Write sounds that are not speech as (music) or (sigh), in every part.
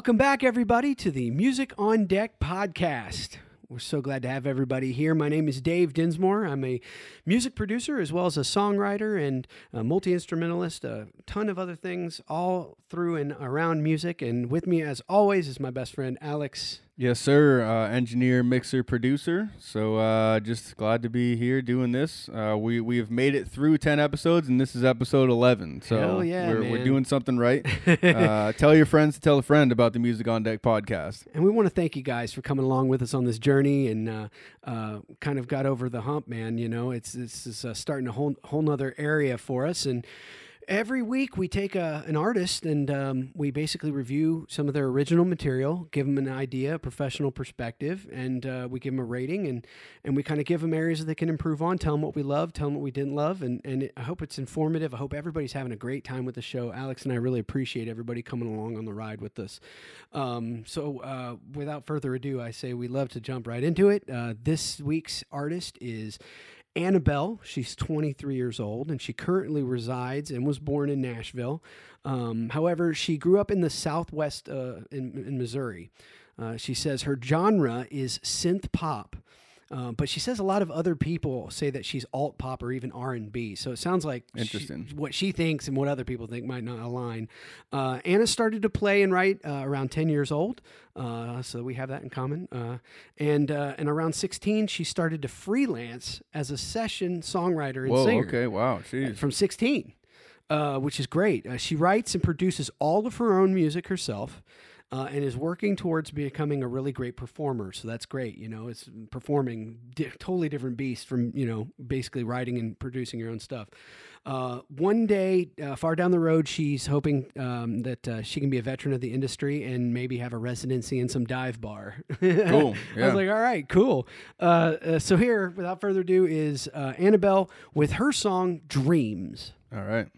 Welcome back, everybody, to the Music on Deck podcast. We're so glad to have everybody here. My name is Dave Dinsmore. I'm a music producer as well as a songwriter and a multi instrumentalist, a ton of other things, all through and around music. And with me, as always, is my best friend Alex Yes, sir. Uh, engineer, mixer, producer. So uh, just glad to be here doing this. Uh, we we have made it through ten episodes, and this is episode eleven. So yeah, we're we're doing something right. (laughs) uh, tell your friends to tell a friend about the Music on Deck podcast. And we want to thank you guys for coming along with us on this journey and uh, uh, kind of got over the hump, man. You know, it's this is uh, starting a whole whole nother area for us. And every week we take a, an artist and um, we basically review some of their original material, give them an idea, a professional perspective, and uh, we give them a rating and and we kind of give them areas that they can improve on, tell them what we love, tell them what we didn't love, and and it, I hope it's informative. I hope everybody's having a great time with the show. Alex and I really appreciate everybody coming along on the ride with us. Um, so uh, without further ado, I say we love to jump right into it. Uh, this week's artist is. Anna Belle, she's 23 years old, and she currently resides and was born in Nashville. Um, however, she grew up in the Southwest uh, in, in Missouri. Uh, she says her genre is synth pop, uh, but she says a lot of other people say that she's alt pop or even R and B. So it sounds like she- Interesting. what she thinks and what other people think might not align. Uh, Anna started to play and write uh, around 10 years old, uh, so we have that in common. Uh, and uh, and around 16, she started to freelance as a session songwriter and Whoa. singer Okay. Wow. Jeez. from 16, uh, which is great. Uh, she writes and produces all of her own music herself. Uh, and is working towards becoming a really great performer. So that's great. You know, it's performing di- totally different beast from you know basically writing and producing your own stuff. Uh, one day, uh, far down the road, she's hoping um, that uh, she can be a veteran of the industry and maybe have a residency in some dive bar. (laughs) Cool. I was like, all right, cool. Uh, uh, so here, without further ado, is uh, Anna Belle with her song "Dreams." All right.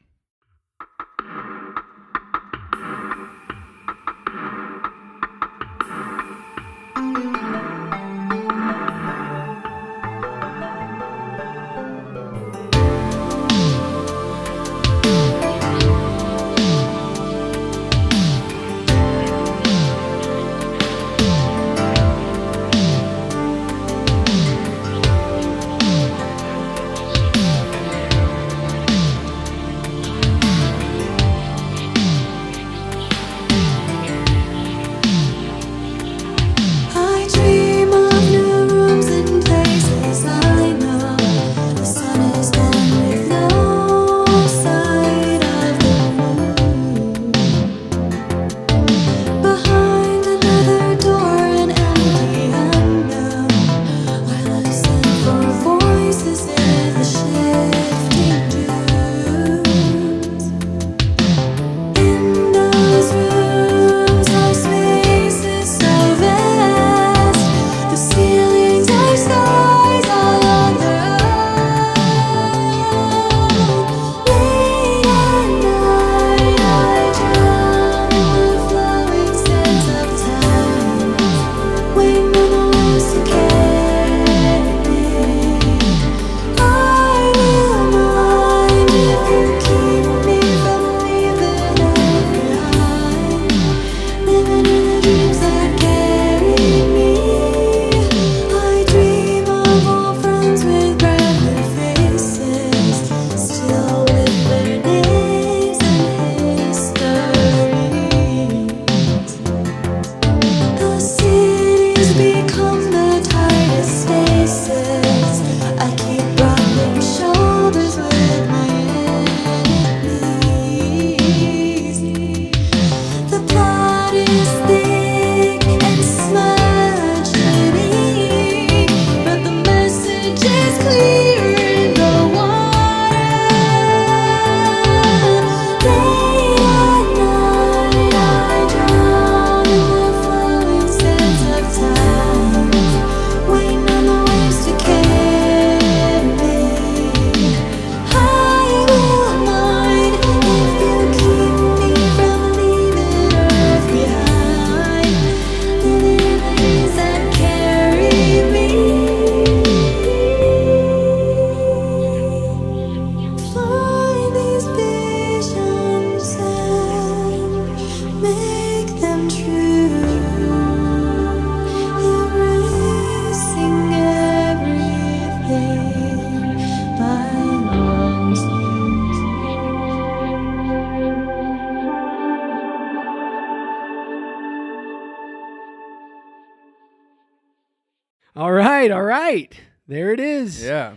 There it is. Yeah.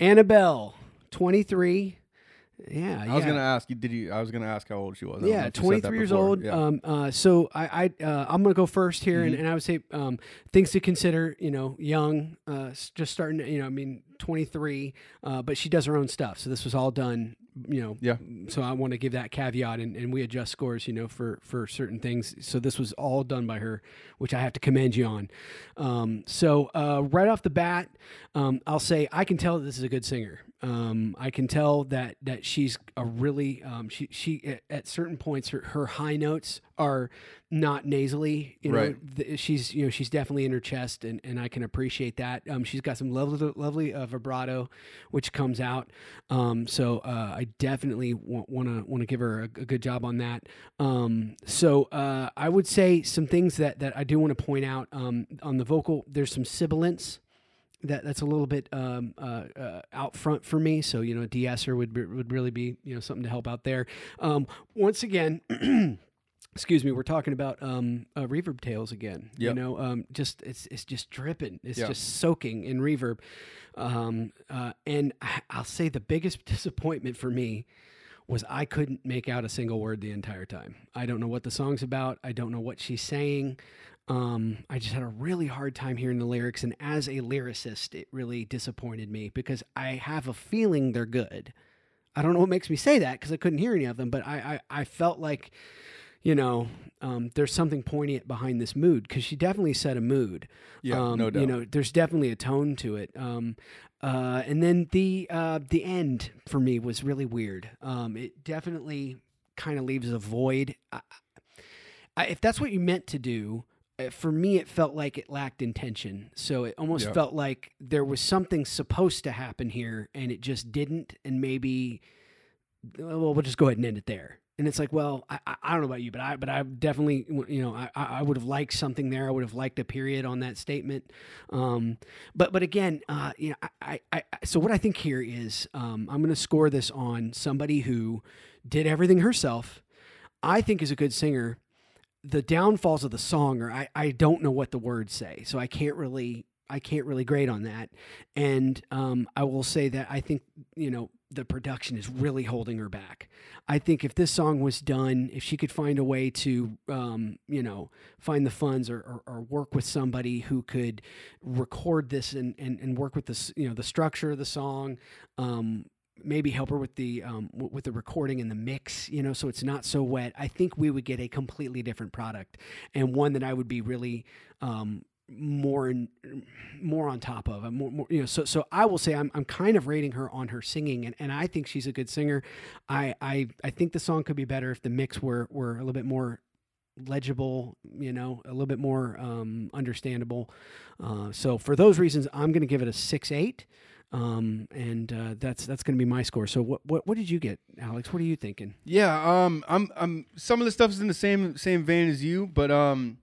Anna Belle, 23. Yeah, I was yeah. gonna ask you. Did you? I was gonna ask how old she was. I Yeah, if you said that 23 years old. Yeah. Um, uh, so I, I, uh, I'm gonna go first here, and, Mhm. and I would say um, things to consider. You know, young, uh, just starting. You know, I mean, 23, uh, but she does her own stuff. So this was all done. You know, Yeah. So I want to give that caveat, and, and we adjust scores. You know, for for certain things. So this was all done by her, which I have to commend you on. Um, so uh, right off the bat, um, I'll say I can tell that this is a good singer. Um, I can tell that that she's a really um, she she at, at certain points her, her high notes are not nasally. You know, Right. th- she's you know she's definitely in her chest, and, and I can appreciate that. Um, she's got some lovely lovely uh, vibrato, which comes out. Um, so uh, I definitely want to want to give her a, a good job on that. Um, so uh, I would say some things that that I do want to point out um, on the vocal. There's some sibilance that that's a little bit um, uh, uh, out front for me. So you know, a de-esser would be, would really be you know something to help out there. Um, once again. (clears throat) Excuse me. We're talking about um, uh, reverb tails again. You know, um, just it's it's just dripping. It's Yeah. just soaking in reverb. Um, uh, and I, I'll say the biggest (laughs) disappointment for me was I couldn't make out a single word the entire time. I don't know what the song's about. I don't know what she's saying. Um, I just had a really hard time hearing the lyrics, and as a lyricist, it really disappointed me because I have a feeling they're good. I don't know what makes me say that because I couldn't hear any of them, but I I, I felt like, you know, um, there's something poignant behind this mood because she definitely set a mood. yeah. Um, no doubt. You know, there's definitely a tone to it. Um, uh, and then the uh, the end for me was really weird. Um, it definitely kind of leaves a void. I, I, if that's what you meant to do, for me, it felt like it lacked intention. So it almost Yeah. felt like there was something supposed to happen here, and it just didn't. And maybe, well, we'll just go ahead and end it there. And it's like, well, I, I don't know about you, but I, but I definitely, you know, I, I I would have liked something there. I would have liked a period on that statement. Um, but, but again, uh, you know, I, I, I, so what I think here is, um, I'm going to score this on somebody who did everything herself. I think is a good singer. The downfalls of the song are I, I don't know what the words say, so I can't really I can't really grade on that. And um, I will say that I think you know the production is really holding her back. I think if this song was done, if she could find a way to um, you know find the funds or, or, or work with somebody who could record this and, and, and work with this you know the structure of the song. Um, maybe help her with the um, w- with the recording and the mix, you know, so it's not so wet. I think we would get a completely different product and one that I would be really um, more in, more on top of. I'm more, more, you know, so so I will say I'm I'm kind of rating her on her singing, and, and I think she's a good singer. I I I think the song could be better if the mix were were a little bit more legible, you know, a little bit more um, understandable. Uh, so for those reasons, I'm going to give it a six eight. Um, and uh, that's that's going to be my score. So what, what what did you get, Alex? What are you thinking? Yeah, um, I'm, I'm. Some of the stuff is in the same same vein as you, but um,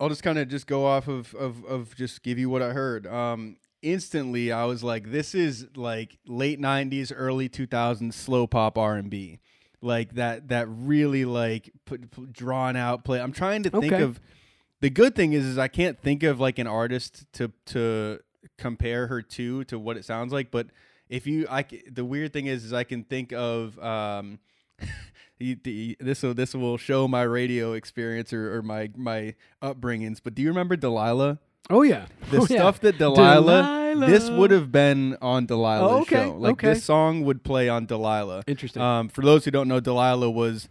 I'll just kind of just go off of, of of just give you what I heard. Um, instantly, I was like, this is like late '90s, early 2000s slow pop R and B, like that that really like put, put drawn out play. I'm trying to think Okay. of. The good thing is, is I can't think of like an artist to to compare her to to what it sounds like, but if you I the weird thing is is I can think of um (laughs) this will this will show my radio experience or, or my my upbringings. But do you remember Delilah? Oh yeah, The Oh, yeah. stuff that Delilah, this would have been on Delilah's Oh, okay, show. Like okay. this song would play on Delilah. interesting. Um, for those who don't know, Delilah was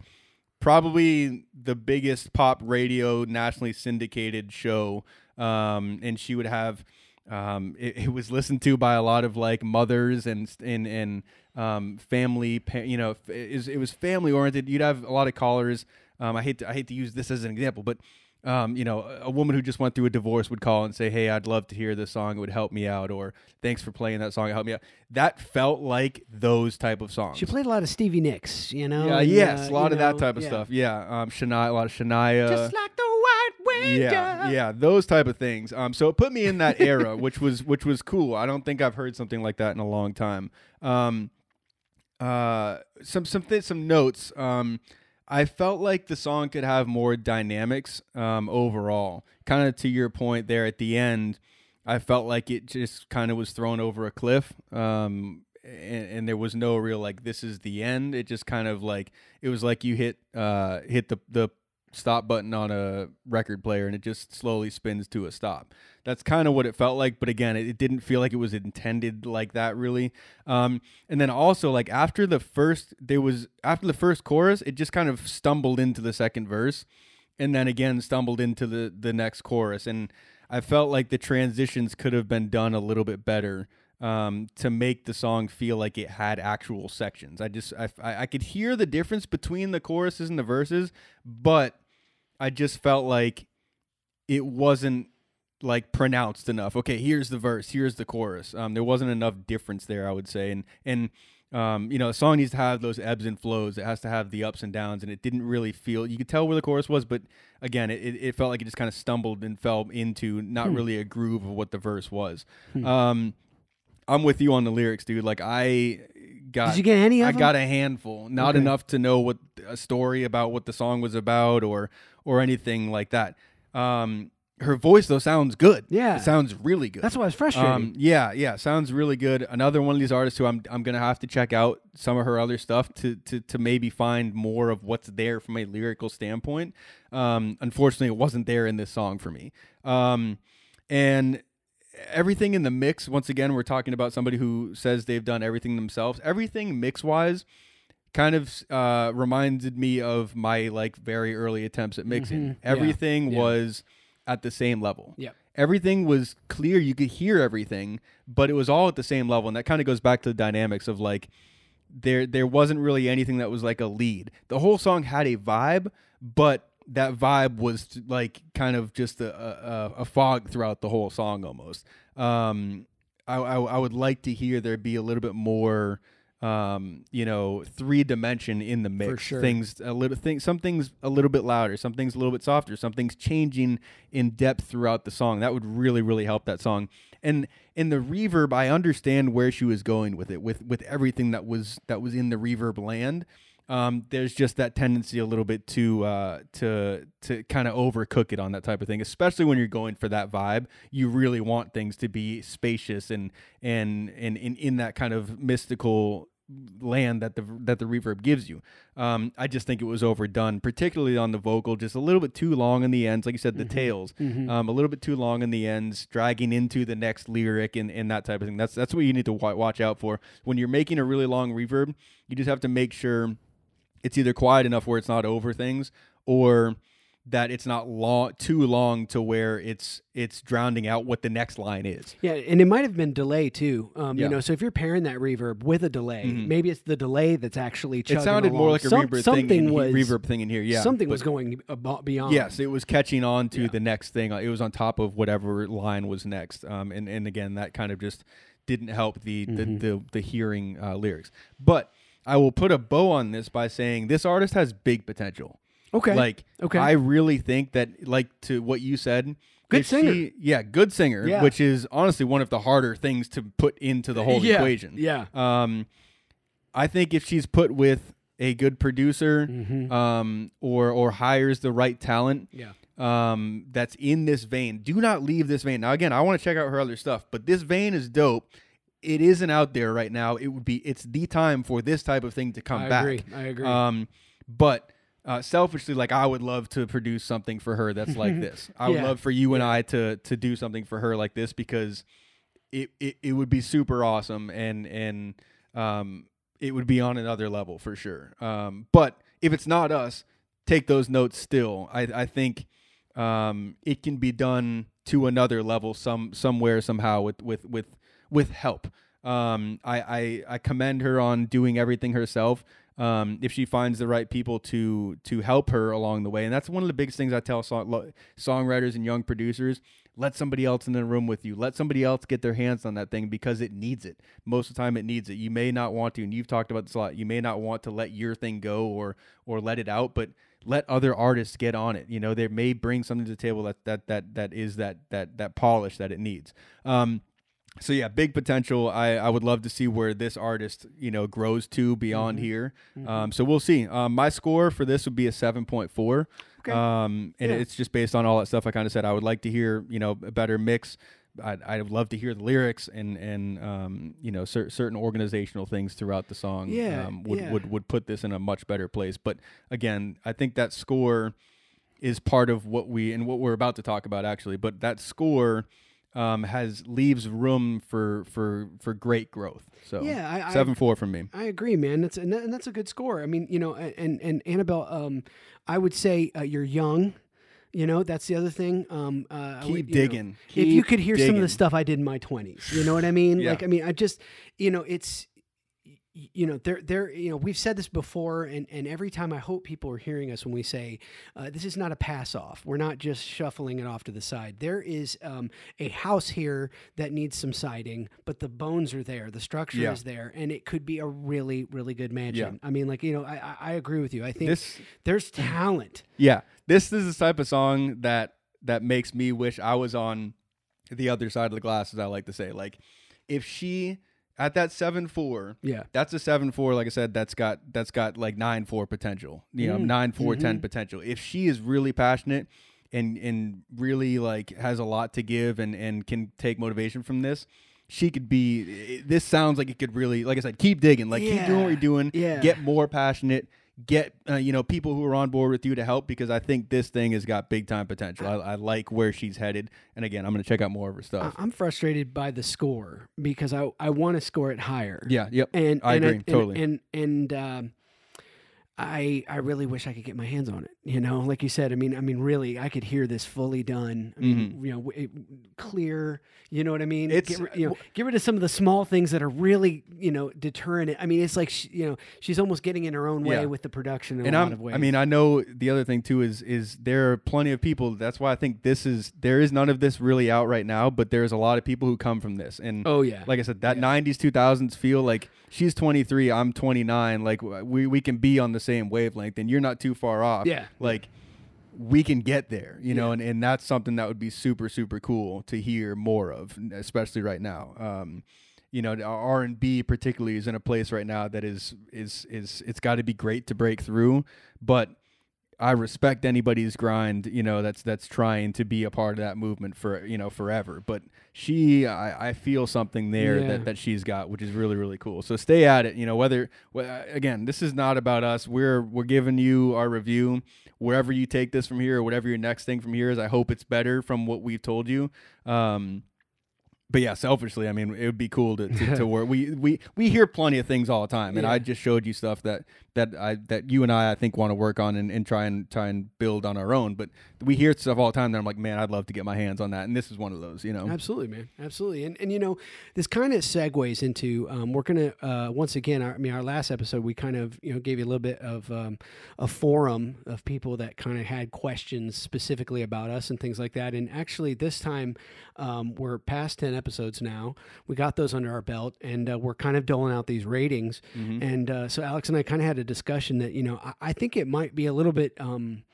probably the biggest pop radio nationally syndicated show, um, and she would have. Um, it, it was listened to by a lot of like mothers and and and um, family. You know, it was, it was family oriented. You'd have a lot of callers. Um, I hate to, I hate to use this as an example, but um, you know, a woman who just went through a divorce would call and say, "Hey, I'd love to hear this song. It would help me out," or "Thanks for playing that song. It helped me out." That felt like those type of songs. she played a lot of Stevie Nicks, you know. Yeah, and, yes, uh, a lot of that type of yeah. stuff. Yeah, um, Shania, a lot of Shania. Just like the wind. yeah, yeah, those type of things. Um, so it put me in that era, (laughs) which was which was cool. I don't think I've heard something like that in a long time. Um, uh, some some th- some notes. Um, I felt like the song could have more dynamics. Um, overall, kind of to your point there at the end. I felt like it just kind of was thrown over a cliff. Um, and, and, there was no real like this is the end. It just kind of like it was like you hit uh hit the the stop button on a record player and it just slowly spins to a stop. That's kind of what it felt like, but again, it, it, didn't feel like it was intended like that really. Um, and then also like after the first, there was after the first chorus, it just kind of stumbled into the second verse, and then again stumbled into the the next chorus, and I felt like the transitions could have been done a little bit better um, to make the song feel like it had actual sections. I just I, I could hear the difference between the choruses and the verses, but I just felt like it wasn't like pronounced enough. Okay, here's the verse, here's the chorus. Um, there wasn't enough difference there, I would say, and and um, you know, a song needs to have those ebbs and flows. It has to have the ups and downs, and it didn't really feel. You could tell where the chorus was, but again, it, it felt like it just kind of stumbled and fell into not hmm. really a groove of what the verse was. Hmm. Um, I'm with you on the lyrics, dude. Like I got. Did you get any? Of I them? got a handful, not okay. enough to know what a story about what the song was about or or anything like that. Um, her voice though sounds good. Yeah, it sounds really good. That's why it's frustrating. Um, yeah, yeah, sounds really good. Another one of these artists who I'm I'm gonna have to check out some of her other stuff to to to maybe find more of what's there from a lyrical standpoint. Um, unfortunately, it wasn't there in this song for me. Um, and everything in the mix. Once again, we're talking about somebody who says they've done everything themselves. Everything mix wise kind of uh, reminded me of my like very early attempts at mixing. Mm-hmm. Everything yeah. was at the same level. Yeah. Everything was clear. You could hear everything, but it was all at the same level. And that kind of goes back to the dynamics of like there there wasn't really anything that was like a lead. The whole song had a vibe, but that vibe was like kind of just a, a, a fog throughout the whole song almost. Um, I, I, I would like to hear there be a little bit more um, you know, three dimension in the mix. Sure. Things a little thing, some things a little bit louder, some things a little bit softer, some things changing in depth throughout the song. That would really, really help that song. And in the reverb, I understand where she was going with it, with with everything that was that was in the reverb land. Um, there's just that tendency a little bit to uh, to to kind of overcook it on that type of thing, especially when you're going for that vibe. You really want things to be spacious and and and, and in that kind of mystical land that the that the reverb gives you. Um, I just think it was overdone, particularly on the vocal, just a little bit too long in the ends. Like you said, the mm-hmm. tails, mm-hmm. Um, a little bit too long in the ends, dragging into the next lyric and, and that type of thing. That's that's what you need to watch out for when you're making a really long reverb. You just have to make sure it's either quiet enough where it's not over things, or that it's not long too long to where it's it's drowning out what the next line is. Yeah, and it might have been delay too. Um, yeah. You know, so if you're pairing that reverb with a delay, mm-hmm. maybe it's the delay that's actually. It sounded along. more like a Some, reverb something thing. Was, reverb thing in here. Yeah, something was going beyond. Yes, it was catching on to yeah. the next thing. It was on top of whatever line was next. Um, and and again, that kind of just didn't help the mm-hmm. the, the, the hearing uh, lyrics, but. I will put a bow on this by saying this artist has big potential. Okay. Like, okay. I really think that, like, to what you said, good singer. She, yeah, good singer, yeah. which is honestly one of the harder things to put into the whole (laughs) yeah. equation. Yeah. Um, I think if she's put with a good producer, mm-hmm. um, or or hires the right talent, yeah. Um, that's in this vein. Do not leave this vein. Now, again, I want to check out her other stuff, but this vein is dope it isn't out there right now. It would be it's the time for this type of thing to come I back. Agree. I agree. Um, but uh, selfishly, like I would love to produce something for her that's like (laughs) this. I would love for you yeah. and I to to do something for her like this because it, it, it would be super awesome and and um it would be on another level for sure. Um, but if it's not us, take those notes still. I I think um it can be done to another level some somewhere somehow with with with with help. Um, I, I, I commend her on doing everything herself. Um, if she finds the right people to to help her along the way, and that's one of the biggest things I tell song, songwriters and young producers: let somebody else in the room with you. Let somebody else get their hands on that thing because it needs it. Most of the time, it needs it. You may not want to, and you've talked about this a lot. You may not want to let your thing go or or let it out, but let other artists get on it. You know, they may bring something to the table that that that that is that that that polish that it needs. Um, so yeah, big potential. I, I would love to see where this artist you know grows to beyond mm-hmm. here. Mm-hmm. Um, so we'll see. Um, my score for this would be a seven point four. Okay. Um, and yeah. it's just based on all that stuff I kind of said. I would like to hear you know a better mix, I'd, I'd love to hear the lyrics and and um, you know cer- certain organizational things throughout the song. Yeah, um, would, yeah. would would put this in a much better place. But again, I think that score is part of what we and what we're about to talk about actually. But that score. Um, has leaves room for for for great growth. So Yeah, I- I- seven four from me. I agree, man. That's and, that, and that's a good score. I mean, you know, and and Anna Belle, um, I would say uh, you're young. You know, that's the other thing. Um, uh, Keep would- you know, digging. if you could hear some of the stuff I did in my twenties, you know what I mean? Yeah. Like, I mean, I just, you know, it's, you know, there, there, you know, we've said this before, and and every time I hope people are hearing us when we say uh, this is not a pass off. We're not just shuffling it off to the side. There is um, a house here that needs some siding, but the bones are there, the structure Yeah. is there, and it could be a really, really good mansion. I mean, like, you know, I, I, I agree with you. I think This there's talent. Yeah, this is the type of song that that makes me wish I was on the other side of the glass, as I like to say. Like, if she at that seven four, Yeah. that's a seven four. Like I said, that's got that's got like nine four potential. You know, Mm, nine four ten mhm. potential. If she is really passionate and and really like has a lot to give and and can take motivation from this. She could be. This sounds like it could really, like I said, keep digging. Like keep doing what Yeah, you're doing. yeah. Get more passionate get uh, you know people who are on board with you to help because I think this thing has got big time potential. I, I like where she's headed, and again, I'm going to check out more of her stuff. I'm frustrated by the score because I, I want to score it higher. yeah, yep. and I and agree, and, totally. And and, um, I I really wish I could get my hands on it. You know, like you said. I mean, I mean, really, I could hear this fully done. I mean, you know, it, clear. You know what I mean? Mm-hmm. It's- get, you know, get rid of some of the small things that are really you know deterring it. I mean, it's like she, you know she's almost getting in her own way Yeah. with the production in and a I'm, lot of ways. I mean, I know the other thing too is is there are plenty of people. That's why I think this is there is none of this really out right now, but there's a lot of people who come from this. And oh yeah, like I said, that '90s 2000s feel like she's 23, I'm 29. Like we we can be on the same wavelength, and you're not too far off. Yeah. like we can get there, you know, Yeah. and, and that's something that would be super super cool to hear more of, especially right now. Um, you know, R and B particularly is in a place right now that is is is it's got to be great to break through, but I respect anybody's grind, you know, that's that's trying to be a part of that movement for you know forever. But she, I, I feel something there Yeah. that, that she's got, which is really really cool. So stay at it, you know. Whether wh- again, this is not about us. We're we're giving you our review. Wherever you take this from here, or whatever your next thing from here is, I hope it's better from what we've told you. Um, but yeah, selfishly, I mean, it would be cool to, to, to (laughs) work. We, we we hear plenty of things all the time, and Yeah. I just showed you stuff that that I that you and I I think want to work on and, and try and try and build on our own. But we hear stuff all the time that I'm like, man, I'd love to get my hands on that, and this is one of those, you know. Absolutely, man. Absolutely. And and you know, this kind of segues into um, we're gonna uh, once again. Our, I mean, our last episode we kind of you know gave you a little bit of um, a forum of people that kind of had questions specifically about us and things like that. And actually, this time um, we're past ten episodes now. We got those under our belt, and uh, we're kind of doling out these ratings. And uh, so Alex and I kind of had a discussion that you know I, I think it might be a little bit. Um,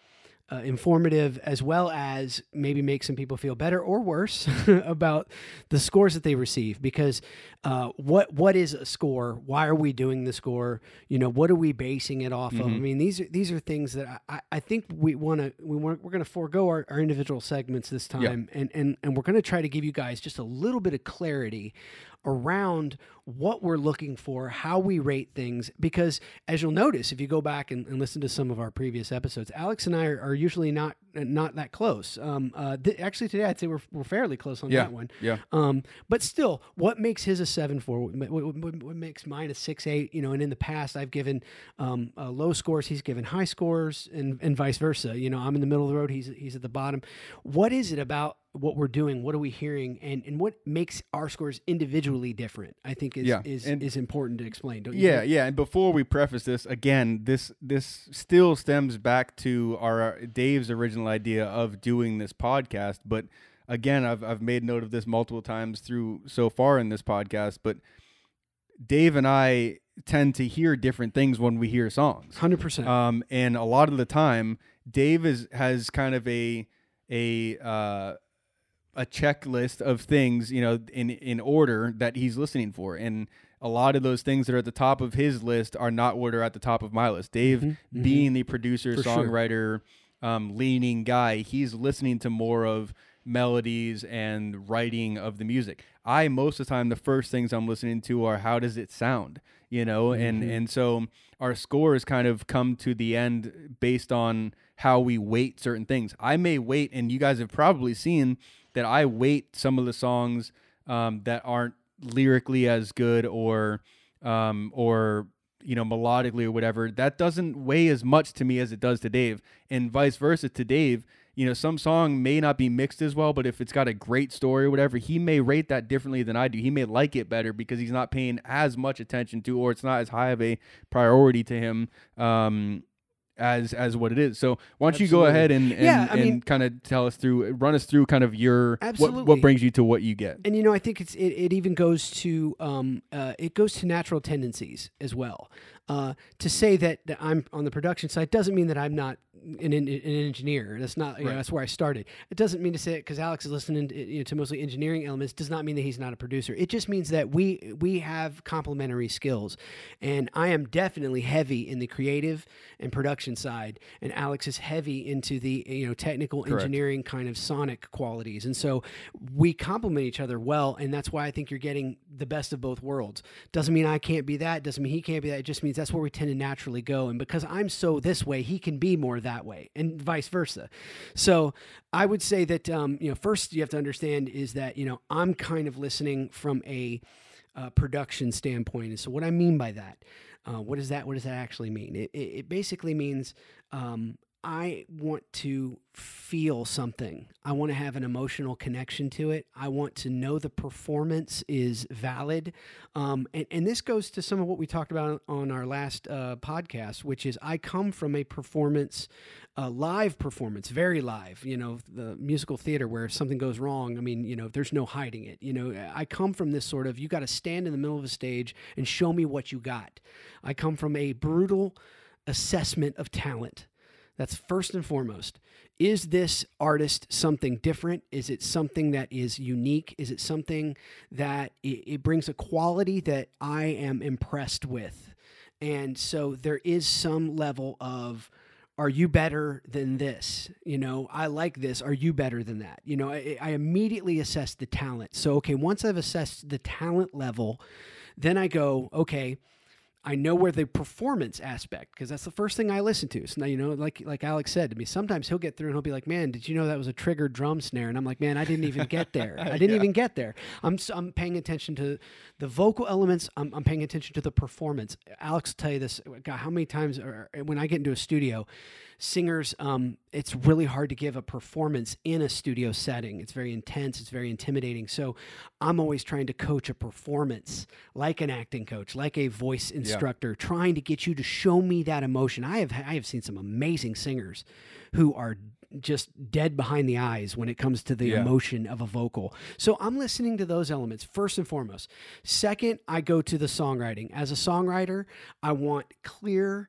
uh, informative as well as maybe make some people feel better or worse (laughs) about the scores that they receive. Because uh, what what is a score? Why are we doing the score? You know what are we basing it off of? I mean these are these are things that i, I think we want to we want we're going to forego our, our individual segments this time. And and and we're going to try to give you guys just a little bit of clarity around what we're looking for, how we rate things. Because as you'll notice, if you go back and, and listen to some of our previous episodes, Alex and I are, are usually not not that close. Um, uh, th- actually, today I'd say we're, we're fairly close on Yeah, that one. yeah. Um, but still, what makes his a seven four? What, what, what- makes mine a six eight? You know, and in the past I've given um, uh, low scores, he's given high scores, and and vice versa. You know, I'm in the middle of the road, he's he's at the bottom. What is it about what we're doing? What are we hearing? And and what makes our scores individually different? I think is Yeah, is, and- is important to explain. Don't you? Yeah, think? yeah. And before we preface this, again, this this still stems back to our Dave's original idea of doing this podcast. But again, I've I've made note of this multiple times through so far in this podcast. But Dave and I tend to hear different things when we hear songs. Hundred percent. Um, and a lot of the time, Dave is has kind of a a uh, a checklist of things, you know, in in order that he's listening for, and a lot of those things that are at the top of his list are not what are at the top of my list. Dave, being the producer, For sure. songwriter, um, leaning guy, he's listening to more of melodies and writing of the music. I most of the time the first things I'm listening to are how does it sound, you know, and Mhm. and so our scores kind of come to the end based on how we weight certain things. I may wait, and you guys have probably seen that I wait some of the songs um, that aren't lyrically as good or um, or you know melodically or whatever. That doesn't weigh as much to me as it does to Dave, and vice versa to Dave. You know, some song may not be mixed as well, but if it's got a great story or whatever, he may rate that differently than I do. He may like it better because he's not paying as much attention to, or it's not as high of a priority to him. Um, as as what it is. So why don't you go ahead and and, Yeah, and mean- kind of tell us through, run us through kind of your what Absolutely. what brings you to what you get. and you know, I think it's it, it even goes to um, uh, it goes to natural tendencies as well. Uh, to say that, that I'm on the production side doesn't mean that I'm not an, an, engineer. That's not you know, that's where I started. It doesn't mean to say it because Alex is listening to, you know, to mostly engineering elements does not mean that he's not a producer. It just means that we we have complementary skills, and I am definitely heavy in the creative and production side, and Alex is heavy into the you know technical Correct. engineering kind of sonic qualities, and so we complement each other well, and that's why I think you're getting the best of both worlds. Doesn't mean I can't be that. Doesn't mean he can't be that. It just means that's where we tend to naturally go, and because I'm so this way, he can be more that way, and vice versa. So I would say that um, you know first you have to understand is that you know I'm kind of listening from a uh, production standpoint, and so what I mean by that, uh, what does that what does that actually mean? It, it, it basically means um, I want to feel something. I want to have an emotional connection to it. I want to know the performance is valid. Um, and, and this goes to some of what we talked about on our last uh, podcast, which is I come from a performance, a live performance, very live, you know, the musical theater where if something goes wrong, I mean, you know, there's no hiding it. You know, I come from this sort of, you got to stand in the middle of a stage and show me what you got. I come from a brutal assessment of talent. That's first and foremost. Is this artist something different? Is it something that is unique? Is it something that it, brings a quality that I am impressed with? And so there is some level of, are you better than this? You know, I like this. Are you better than that? You know, I, I immediately assess the talent. So, okay, once I've assessed the talent level, then I go, okay, I know where the performance aspect because that's the first thing I listen to. So now you know, like like Alex said to me, sometimes he'll get through and he'll be like, "Man, did you know that was a triggered drum snare?" And I'm like, "Man, I didn't even get (laughs) there. I didn't Yeah. even get there. I'm I'm paying attention to the vocal elements. I'm, I'm paying attention to the performance. Alex will tell you this. God, how many times or, when I get into a studio, singers, um, it's really hard to give a performance in a studio setting. It's very intense. It's very intimidating. So I'm always trying to coach a performance like an acting coach, like a voice instructor, trying to get you to show me that emotion. I have I have seen some amazing singers who are just dead behind the eyes when it comes to the Yeah. emotion of a vocal. So I'm listening to those elements first and foremost. Second, I go to the songwriting. As a songwriter, I want clear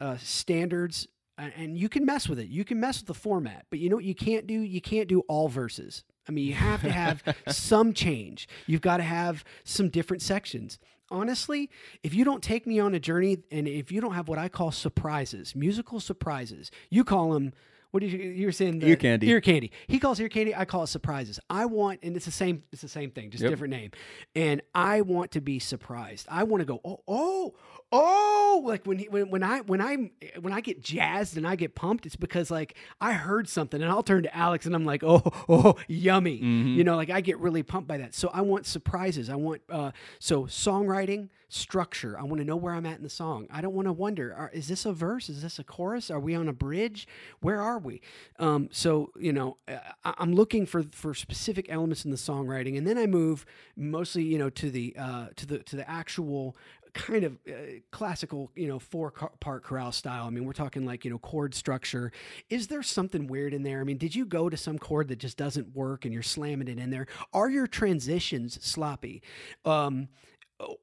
uh, standards and you can mess with it. You can mess with the format, but you know what you can't do? You can't do all verses. I mean, you have to have (laughs) some change. You've got to have some different sections. Honestly, if you don't take me on a journey and if you don't have what I call surprises, musical surprises, you call them what did you you're saying the, Ear candy. Ear candy. He calls ear candy, I call it surprises. I want and it's the same it's the same thing, just Yep. different name. And I want to be surprised. I want to go, "Oh, oh, oh, like when he, when when I when I when I get jazzed and I get pumped, it's because like I heard something and I'll turn to Alex and I'm like, oh, (laughs) oh, yummy. You know, like I get really pumped by that. So I want surprises. I want uh, so songwriting structure. I want to know where I'm at in the song. I don't want to wonder, are, is this a verse? Is this a chorus? Are we on a bridge? Where are we? Um, so you know, I, I'm looking for for specific elements in the songwriting, and then I move mostly, you know, to the uh, to the to the actual kind of uh, classical, you know, four part chorale style. I mean, we're talking like, you know, chord structure. Is there something weird in there? I mean, did you go to some chord that just doesn't work and you're slamming it in there? Are your transitions sloppy? Um,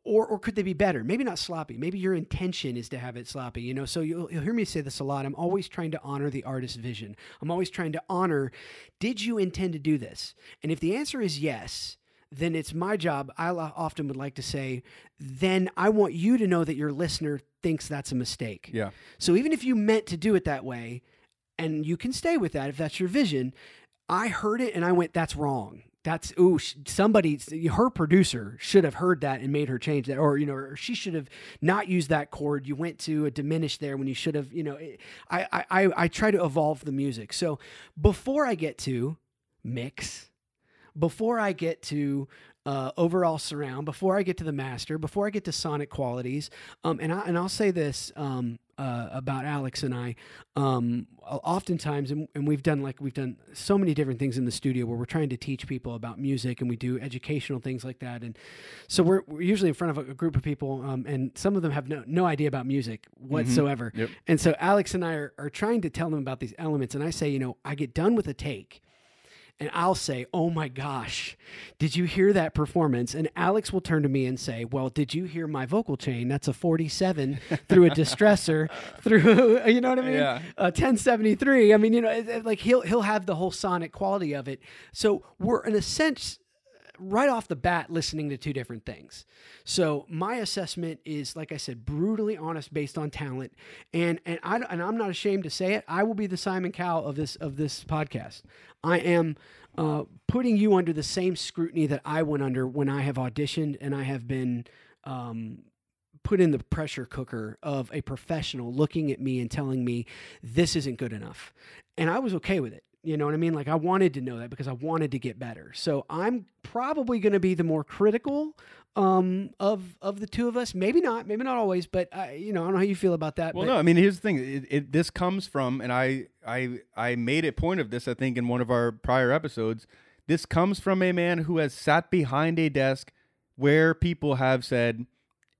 or, or could they be better? Maybe not sloppy. Maybe your intention is to have it sloppy. You know, so you'll, you'll hear me say this a lot. I'm always trying to honor the artist's vision. I'm always trying to honor, did you intend to do this? And if the answer is yes, then it's my job. I often would like to say, then I want you to know that your listener thinks that's a mistake. Yeah. So even if you meant to do it that way, and you can stay with that if that's your vision, I heard it and I went, "That's wrong." That's ooh, somebody, her producer should have heard that and made her change that, or you know, she should have not used that chord. You went to a diminished there when you should have, you know. I I, I try to evolve the music. So before I get to mix, before I get to uh, overall surround, before I get to the master, before I get to sonic qualities, um, and I and I'll say this um, uh, about Alex and I. Um, oftentimes, and, and we've done like we've done so many different things in the studio where we're trying to teach people about music, and we do educational things like that. And so we're, we're usually in front of a, a group of people, um, and some of them have no no idea about music whatsoever. Yep. And so Alex and I are, are trying to tell them about these elements, and I say, you know, I get done with a take and I'll say, "Oh my gosh, did you hear that performance?" And Alex will turn to me and say, "Well, did you hear my vocal chain? That's a 47 through a distressor (laughs) through, (laughs) you know what I mean? Yeah. A 1073. I mean, you know, like he'll he'll have the whole sonic quality of it. So we're in a sense right off the bat listening to two different things. So my assessment is, like I said, brutally honest based on talent, and and I and I'm not ashamed to say it. I will be the Simon Cowell of this of this podcast. I am uh, putting you under the same scrutiny that I went under when I have auditioned and I have been. Um, put in the pressure cooker of a professional looking at me and telling me this isn't good enough. And I was okay with it. You know what I mean? Like I wanted to know that because I wanted to get better. So I'm probably going to be the more critical um, of of the two of us. Maybe not, maybe not always, but I, you know, I don't know how you feel about that. Well, but no, I mean, here's the thing. It, it, this comes from, and I, I, I made a point of this. I think in one of our prior episodes. This comes from a man who has sat behind a desk where people have said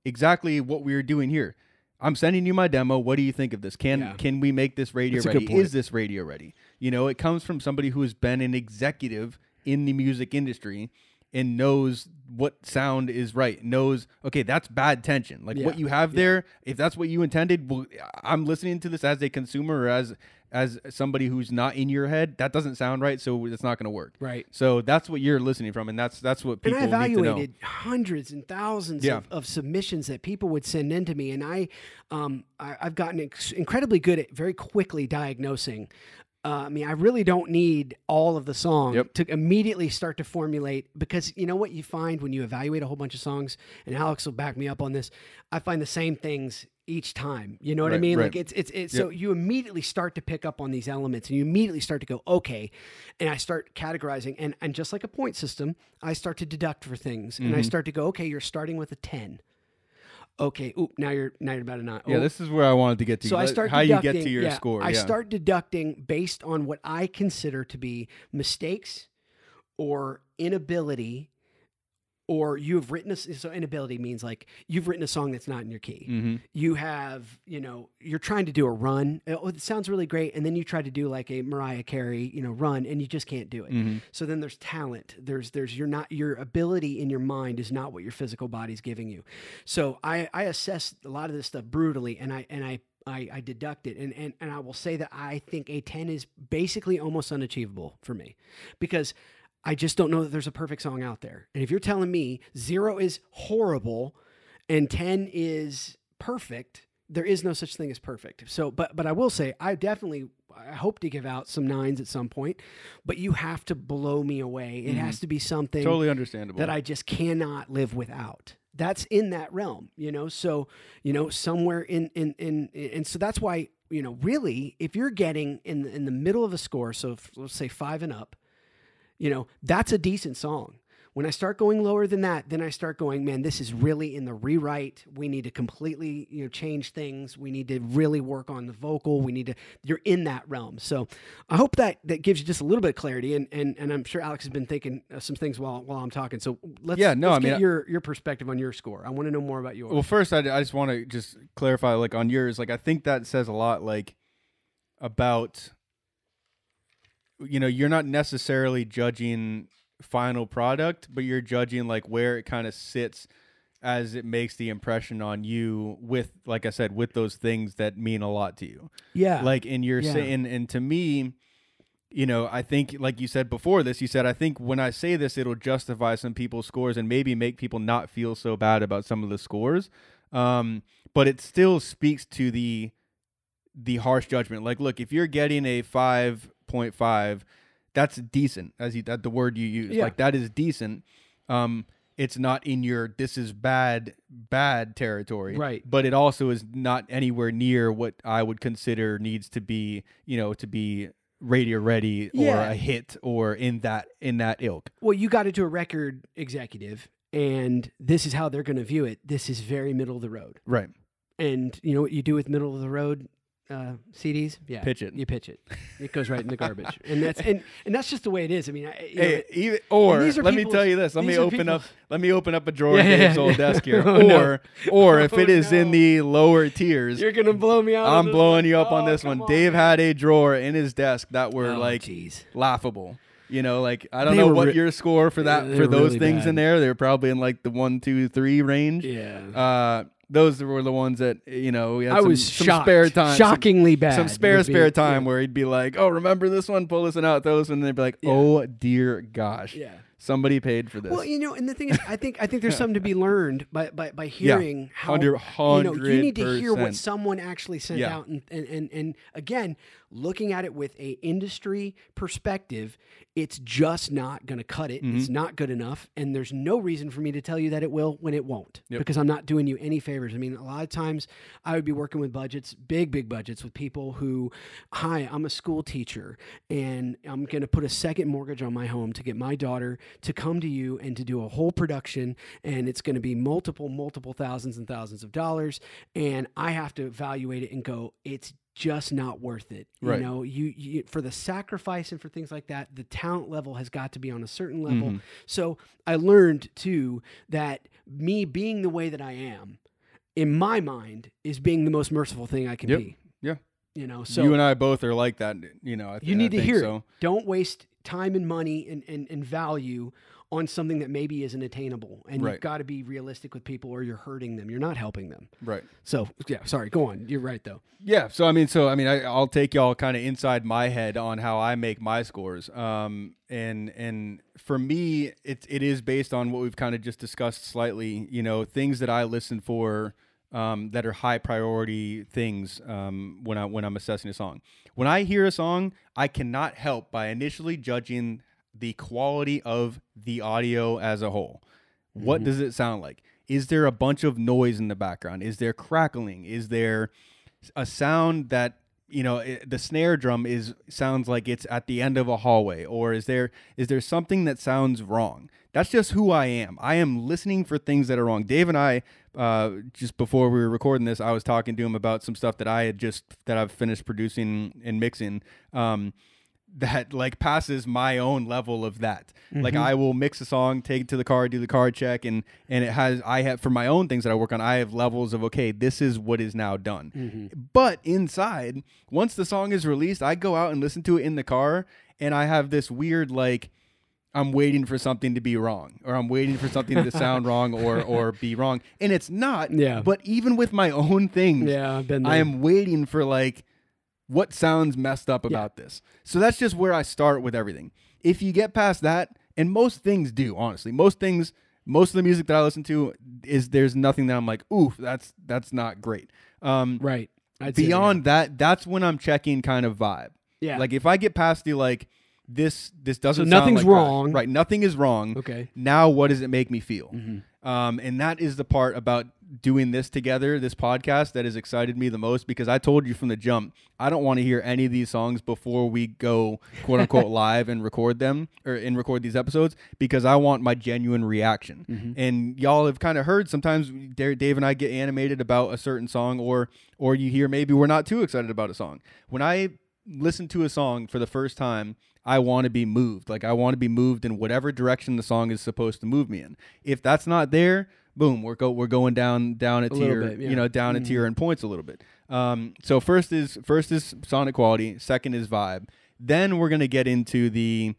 exactly what we are doing here. I'm sending you my demo. What do you think of this? Can Yeah. can we make this radio That's ready? Is this radio ready? You know, it comes from somebody who has been an executive in the music industry and knows what sound is right. Knows okay, that's bad tension. Like what you have there, if that's what you intended, well, I'm listening to this as a consumer or as as somebody who's not in your head. That doesn't sound right, so it's not going to work. right. So that's what you're listening from, and that's that's what And people I to know. evaluated hundreds and thousands Yeah. of, of submissions that people would send in to me, and I, um, I I've gotten ex- incredibly good at very quickly diagnosing. Uh, I mean, I really don't need all of the song Yep. to immediately start to formulate because you know what you find when you evaluate a whole bunch of songs, and Alex will back me up on this. I find the same things each time. You know what I mean? right. Like it's it's it's so you immediately start to pick up on these elements, and you immediately start to go okay, and I start categorizing, and and just like a point system, I start to deduct for things, and I Mm-hmm. start to go okay, you're starting with a ten. Okay, oop, now you're now you're about a nine. Yeah, Oh, this is where I wanted to get to. so I start how you get to your yeah, score. I yeah. start deducting based on what I consider to be mistakes or inability, or you have written a so inability means like you've written a song that's not in your key. Mhm. You have you know you're trying to do a run. Oh, it sounds really great, and then you try to do like a Mariah Carey you know run, and you just can't do it. Mhm. So then there's talent. There's there's your not your ability in your mind is not what your physical body's giving you. So I I assess a lot of this stuff brutally, and I and I. I, I deduct it and, and and I will say that I think a 10 is basically almost unachievable for me because I just don't know that there's a perfect song out there. And if you're telling me zero is horrible and 10 is perfect, there is no such thing as perfect. So, but but I will say I definitely I hope to give out some nines at some point, but you have to blow me away. It mm-hmm. has to be something Totally understandable. that I just cannot live without. That's in that realm, you know. So, you know, somewhere in in in and so that's why you know really if you're getting in in the middle of a score, so if, let's say five and up, you know, that's a decent song. When I start going lower than that, then I start going, man, this is really in the rewrite. We need to completely, you know, change things. We need to really work on the vocal. We need to. You're in that realm. So, I hope that that gives you just a little bit of clarity. And and and I'm sure Alex has been thinking of some things while while I'm talking. So let's Yeah, no, let's I mean, get your your perspective on your score. I want to know more about yours. Well, first, I, I just want to just clarify, like on yours, like I think that says a lot, like about, you know, you're not necessarily judging final product, but you're judging like where it kind of sits as it makes the impression on you with, like I said, with those things that mean a lot to you. yeah, Like, and you're Yeah. saying, and to me, you know, I think, like you said before this, you said, I think when I say this, it'll justify some people's scores and maybe make people not feel so bad about some of the scores. Um, but it still speaks to the the harsh judgment. Like, look, if you're getting a five point five, that's decent as you that the word you use Yeah. like that is decent um it's not in your this is bad bad territory Right. but it also is not anywhere near what i would consider needs to be you know to be radio ready or Yeah. a hit or in that in that ilk Well, you got it to a record executive, and this is how they're going to view it. This is very middle of the road. right And you know what you do with middle of the road uh, CDs? Yeah, Pitch it. You pitch it. It goes right in the (laughs) garbage, and that's and, and that's just the way it is. I mean, I, you know, even, or let me tell you this. Let me open up. Let me open up a drawer Yeah, in yeah, Dave's yeah. old desk here. (laughs) Oh, no. or, or (laughs) if Oh, it is in the lower tiers, you're gonna blow me out. I'm blowing one. you up on Oh, this one. on, Dave had a drawer in his desk that were Oh, like jeez. laughable. You know, like I don't They know what your score for that for those really things bad. in there. They're probably in like the one, two, three range. Yeah. Uh, those were the ones that you know we had I some, was some shocked. spare time, some- shockingly bad. some spare would be- spare time yeah. where he'd be like, "Oh, remember this one? Pull this one out." throw Those, and they'd be like, Yeah. "Oh dear gosh, Yeah. somebody paid for this." Well, you know, and the thing is, I think I think there's (laughs) something to be learned by by, by Yeah. hearing how Hundred- you know you need to hear what someone actually sent Yeah. out, and, and and and again, looking at it with a industry perspective, it's just not going to cut it. Mm-hmm. It's not good enough, and there's no reason for me to tell you that it will when it won't, Yep. because I'm not doing you any favors. I mean, a lot of times I would be working with budgets, big big budgets, with people who, hi, I'm a school teacher, and I'm going to put a second mortgage on my home to get my daughter to come to you and to do a whole production, and it's going to be multiple multiple thousands and thousands of dollars, and I have to evaluate it and go, it's just not worth it. Right. You know, you, you for the sacrifice and for things like that, the talent level has got to be on a certain level. Mhm. So I learned too that me being the way that I am, in my mind, is being the most merciful thing I can Yep. be. Yeah. You know, so you and I both are like that. You know, I you need to think hear so. it. Don't waste time and money and, and, and value on something that maybe isn't attainable. And Right. you've got to be realistic with people or you're hurting them. You're not helping them. Right. So yeah, sorry, go on. You're right though. Yeah. So I mean, so I mean, I, I'll take y'all kind of inside my head on how I make my scores. Um, and and for me, it it is based on what we've kind of just discussed slightly. You know, things that I listen for. Um, that are high priority things um, when I when I'm assessing a song. When I hear a song, I cannot help by initially judging the quality of the audio as a whole. What does it sound like? Is there a bunch of noise in the background? Is there crackling? Is there a sound that you know it, the snare drum is sounds like it's at the end of a hallway or is there is there something that sounds wrong that's just who i am i am listening for things that are wrong dave and i uh, just before we were recording this i was talking to him about some stuff that i had just that i've finished producing and mixing um, that like passes my own level of that. Like mm-hmm. I will mix a song, take it to the car, do the card check, and and it has I have for my own things that I work on. I have levels of okay, this is what is now done. Mm-hmm. But inside, once the song is released, I go out and listen to it in the car, and I have this weird like. I'm waiting for something to be wrong, or I'm waiting for something to sound (laughs) wrong, or or be wrong, and it's not. Yeah. But even with my own things, Yeah, I've been. I am waiting for like what sounds messed up about this. So that's just where I start with everything. If you get past that, and most things do, honestly, most things, most of the music that I listen to is there's nothing that I'm like, oof, that's that's not great. Um, right. I'd beyond that, that's when I'm checking kind of vibe. Yeah. Like if I get past the like this this doesn't So sound nothing's like wrong. right nothing is wrong Okay. now what does it make me feel Mm-hmm. um, and that is the part about doing this together this podcast that has excited me the most because i told you from the jump i don't want to hear any of these songs before we go quote unquote (laughs) live and record them or and record these episodes because i want my genuine reaction Mm-hmm. and y'all have kind of heard sometimes dave and i get animated about a certain song or or you hear maybe we're not too excited about a song when i listen to a song for the first time I want to be moved. Like I want to be moved in whatever direction the song is supposed to move me in. If that's not there, boom, we're go we're going down down a, little tier, bit, yeah. Mm-hmm. you know, down a tier in points a little bit. Um, so first is first is sonic quality, second is vibe. Then we're gonna get into the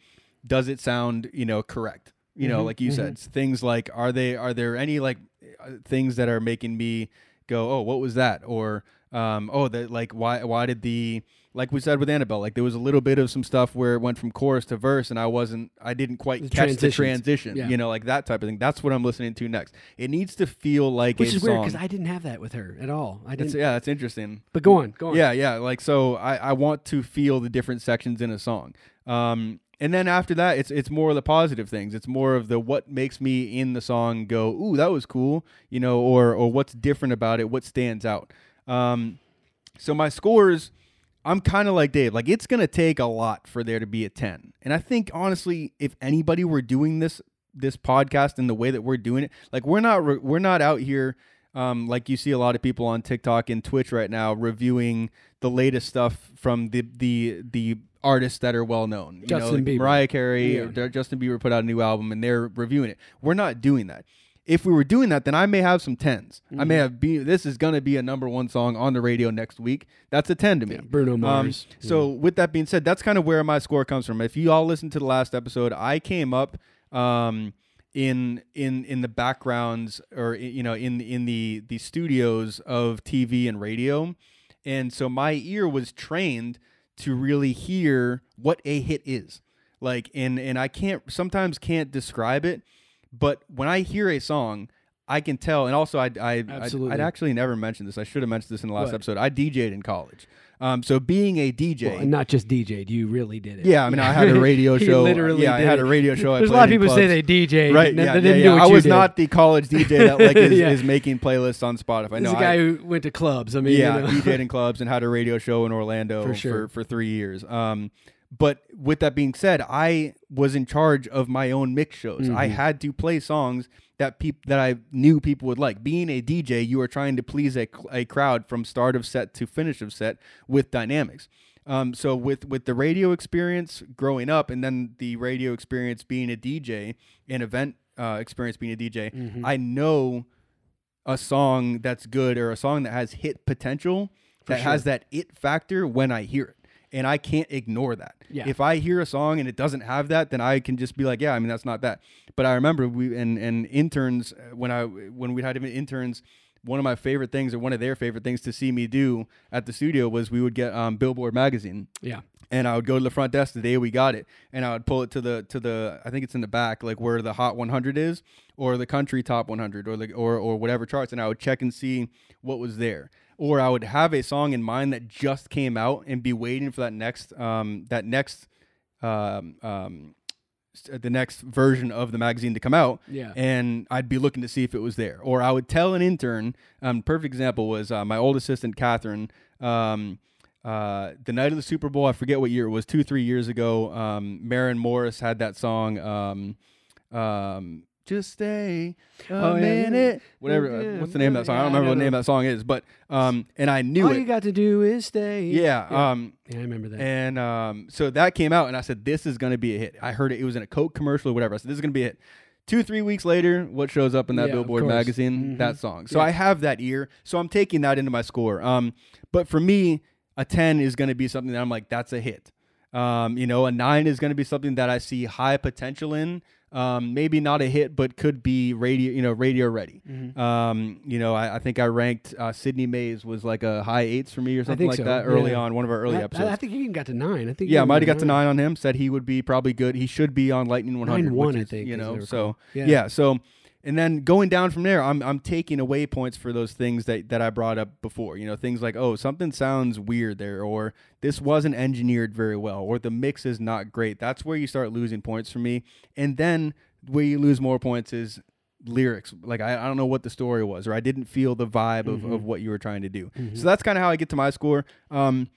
does it sound you know correct? You know, Mhm, like you said, things like are they are there any like uh, things that are making me go, oh, what was that? Or um, oh, that like why why did the like we said with Anna Belle, like there was a little bit of some stuff where it went from chorus to verse, and I wasn't, I didn't quite The catch the transition, Yeah. you know, like that type of thing. That's what I'm listening to next. It needs to feel like Which is song. weird because I didn't have that with her at all. I didn't. yeah, that's interesting. But go on, go on. Yeah, yeah. Like so, I I want to feel the different sections in a song. Um, and then after that, it's it's more of the positive things. It's more of the what makes me in the song go, ooh, that was cool, you know, or or what's different about it, what stands out. Um, so my scores, I'm kind of like Dave. Like it's gonna take a lot for there to be a ten, and I think honestly, if anybody were doing this this podcast in the way that we're doing it, like we're not re- we're not out here. Um, like you see a lot of people on TikTok and Twitch right now reviewing the latest stuff from the the the artists that are well known. You Justin know, like Bieber. Mariah Carey, Yeah. or Justin Bieber put out a new album and they're reviewing it. We're not doing that. If we were doing that, then I may have some 10s I Mm-hmm. may have be this is gonna be a number one song on the radio next week. That's a ten to me. Yeah, Bruno Um, Mars. so with that being said, that's kind of where my score comes from. If you all listened to the last episode, I came up um, in in in the backgrounds or you know in in the the studios of TV and radio, and so my ear was trained to really hear what a hit is. Like and and I can't sometimes can't describe it, but when I hear a song. I can tell, and also I, I, Absolutely. I'd actually never mentioned this. I should have mentioned this in the last What? episode. I DJ'd in college, um, so being a DJ, Well, and not just DJ'd, you really did it. yeah, I mean, I had a (laughs) radio show. literally yeah, I had it. a radio show. I There's a lot of people say they DJ, right. Yeah, they yeah, didn't yeah. I was did. not the college DJ that (laughs) like is, Yeah. is making playlists on Spotify. This No, is a I, guy who went to clubs. I mean, yeah, you know. DJed in (laughs) clubs and had a radio show in Orlando For for for, three years. Um, but with that being said, I was in charge of my own mix shows. I Mhm. had to play songs that peop- that I knew people would like. Being a DJ, you are trying to please a, a crowd from start of set to finish of set with dynamics. Um, so with with the radio experience growing up, and then the radio experience being a DJ, an event uh, experience being a DJ, Mhm. I know a song that's good or a song that has hit potential For that has that it factor when I hear it. And I can't ignore that. Yeah. If I hear a song and it doesn't have that, then I can just be like, yeah, I mean that's not that. But I remember we and and interns uh, when I when we had even interns, one of my favorite things or one of their favorite things to see me do at the studio was we would get um, Billboard magazine yeah. and I would go to the front desk the day we got it, and I would pull it to the to the I think it's in the back, like where the Hot 100 is, or the Country Top 100, or the or or whatever charts, and I would check and see what was there, or I would have a song in mind that just came out and be waiting for that next um that next um um the next version of the magazine to come out, Yeah. and I'd be looking to see if it was there. Or I would tell an intern. Um, perfect example was uh, my old assistant Catherine. Um, uh, the night of the Super Bowl, I forget what year it was, two three years ago. Um, Maren Morris had that song. Um, um, just stay a Oh, yeah, yeah. minute. Whatever. uh, Yeah, what's the name of that song? I don't I remember what the name of that song is, but um, and I knew it. All it. you got to do is stay. yeah. Yeah. Um, Yeah, I remember that. and um, so that came out, and I said, "This is going to be a hit." I heard it; it was in a Coke commercial or whatever. I said, "This is going to be a hit." Two, three weeks later, what shows up in that Yeah, Billboard magazine? Mhm. That song. So Yeah. I have that ear, so I'm taking that into my score. Um, but for me, a ten is going to be something that I'm like, that's a hit. Um, you know, a nine is going to be something that I see high potential in. Um, maybe not a hit, but could be radio, you know, radio ready. Mhm. Um, you know, I, I think I ranked uh, Sydney Mays was like a high eights for me or something like so, that early yeah. on, one of our early I, episodes. I, I think he even got to nine. I think. Yeah, might have got to nine on him. Said he would be probably good. He should be on Lightning 100. Nine one, I think, You know, so Yeah. yeah. So, and then going down from there, I'm I'm taking away points for those things that that I brought up before. You know, things like oh something sounds weird there, or this wasn't engineered very well, or the mix is not great. That's where you start losing points for me. And then where you lose more points is lyrics like I, I don't know what the story was or i didn't feel the vibe of, Mhm. of what you were trying to do Mhm. so that's kind of how i get to my score um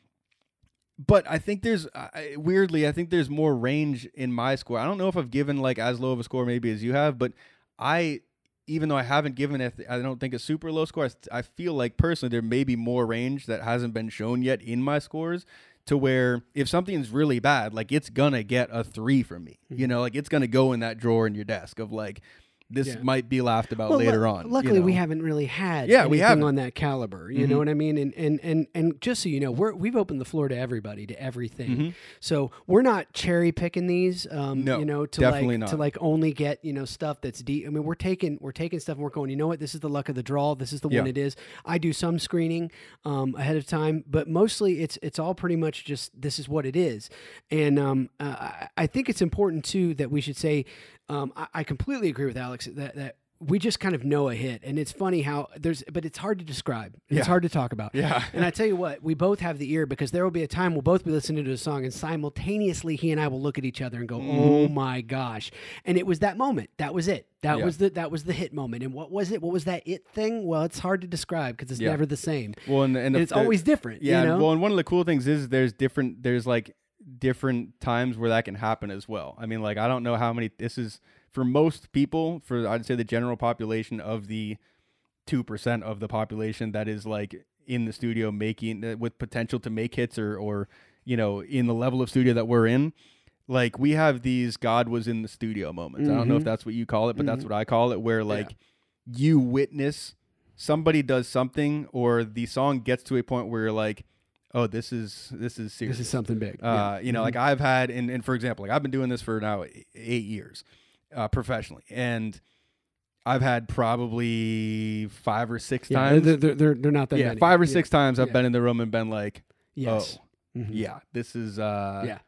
but I think there's I, weirdly, I think there's more range in my score. I don't know if I've given like as low of a score maybe as you have, but I, even though I haven't given it, I don't think a super low score. I, I feel like personally there may be more range that hasn't been shown yet in my scores. To where if something's really bad, like it's gonna get a three from me. You mm-hmm. know, like it's gonna go in that drawer in your desk of like this Yeah. might be laughed about Well, later on. you Luckily, we haven't really had Yeah, we anything haven't. on that caliber. You know Mhm. what I mean? And and and and just so you know, we're we've opened the floor to everybody, to everything. Mhm. So we're not cherry picking these. Um, No, you know, to definitely like to like only get you know stuff that's deep. I mean, we're taking we're taking stuff and we're going. You know what? This is the luck of the draw. This is the Yeah. one it is. I do some screening um, ahead of time, but mostly it's it's all pretty much just this is what it is. And um, uh, I, I think it's important too that we should say um, I, I completely agree with Alex that that we just kind of know a hit, and it's funny how there's, but it's hard to describe. It's Yeah. hard to talk about. Yeah. (laughs) And I tell you what, we both have the ear because there will be a time we'll both be listening to a song, and simultaneously he and I will look at each other and go, mm-hmm. "Oh my gosh!" And it was that moment. That was it. That. Yeah. was the that was the hit moment. And what was it? What was that it thing? Well, it's hard to describe because it's Yeah. never the same. Well, and, and, And the- it's the- always different. Yeah, You know? well, and one of the cool things is there's different there's like different times where that can happen as well. I mean, like I don't know how many this is for most people, for I'd say the general population of the 2% of the population that is like in the studio making uh, with potential to make hits or or you know, in the level of studio that we're in. Like we have these God was in the studio moments. I don't know if Mhm. that's what you call it, but that's Mhm. what I call it where like you witness somebody does something or the song gets to a point where you're like, oh, this is this is serious. this is something big. Uh, you know, Mhm. like I've had, and, and for example, like I've been doing this for now eight years, uh, professionally, and I've had probably five or six yeah, times. they're, they're, they're, they're not that yeah, many. five or Yeah. six times I've Yeah. been in the room and been like, Yes. oh, Mhm. yeah, this is uh, Yeah.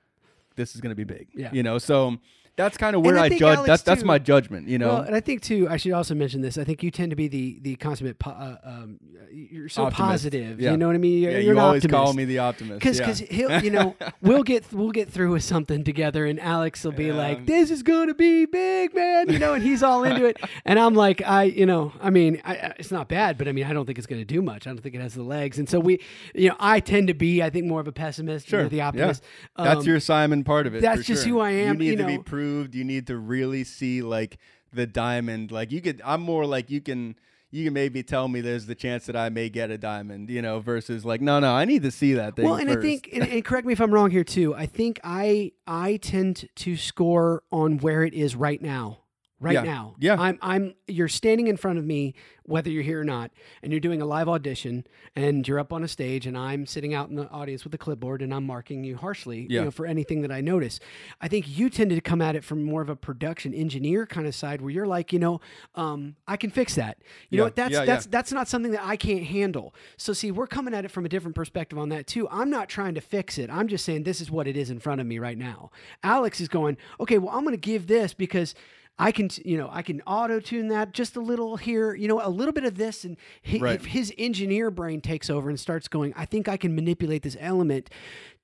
this is gonna be big. Yeah. you know, so that's kind of where I I, judge. That's that's my judgment. You know, Well, and I think too, I should also mention this. I think you tend to be the the consummate. Po- uh, um, you're so Optimist. positive. Yeah. You know what I mean? You're, yeah, you're you always optimist. call me the optimist. because yeah. because he'll you know (laughs) we'll get we'll get through with something together and Alex will be Yeah. like this is gonna be big man you know and he's all into it (laughs) and I'm like I you know I mean I, it's not bad but I mean I don't think it's gonna do much I don't think it has the legs and so we you know I tend to be I think more of a pessimist Sure, the yeah. optimist That's Um, your Simon part of it. that's just sure. who I am, You need you to be know. Proved. You need to really see like the diamond. Like you could. I'm more like you can. You can maybe tell me there's the chance that I may get a diamond. You know, versus like no, no, I need to see that thing. Well, and I think, and, and correct me if I'm wrong here too. I think I I tend to score on where it is right now. Right Yeah. now, Yeah. I'm I'm. You're standing in front of me, whether you're here or not, and you're doing a live audition, and you're up on a stage, and I'm sitting out in the audience with a clipboard, and I'm marking you harshly, you Yeah. know, for anything that I notice. I think you tended to come at it from more of a production engineer kind of side, where you're like, you know, um, I can fix that. You know what? That's Yeah, yeah. that's that's not something that I can't handle. So see, we're coming at it from a different perspective on that too. I'm not trying to fix it. I'm just saying this is what it is in front of me right now. Alex is going, okay, well, I'm going to give this because I can, you know, I can auto tune that just a little here, you know, a little bit of this, and he, Right. if his engineer brain takes over and starts going, I think I can manipulate this element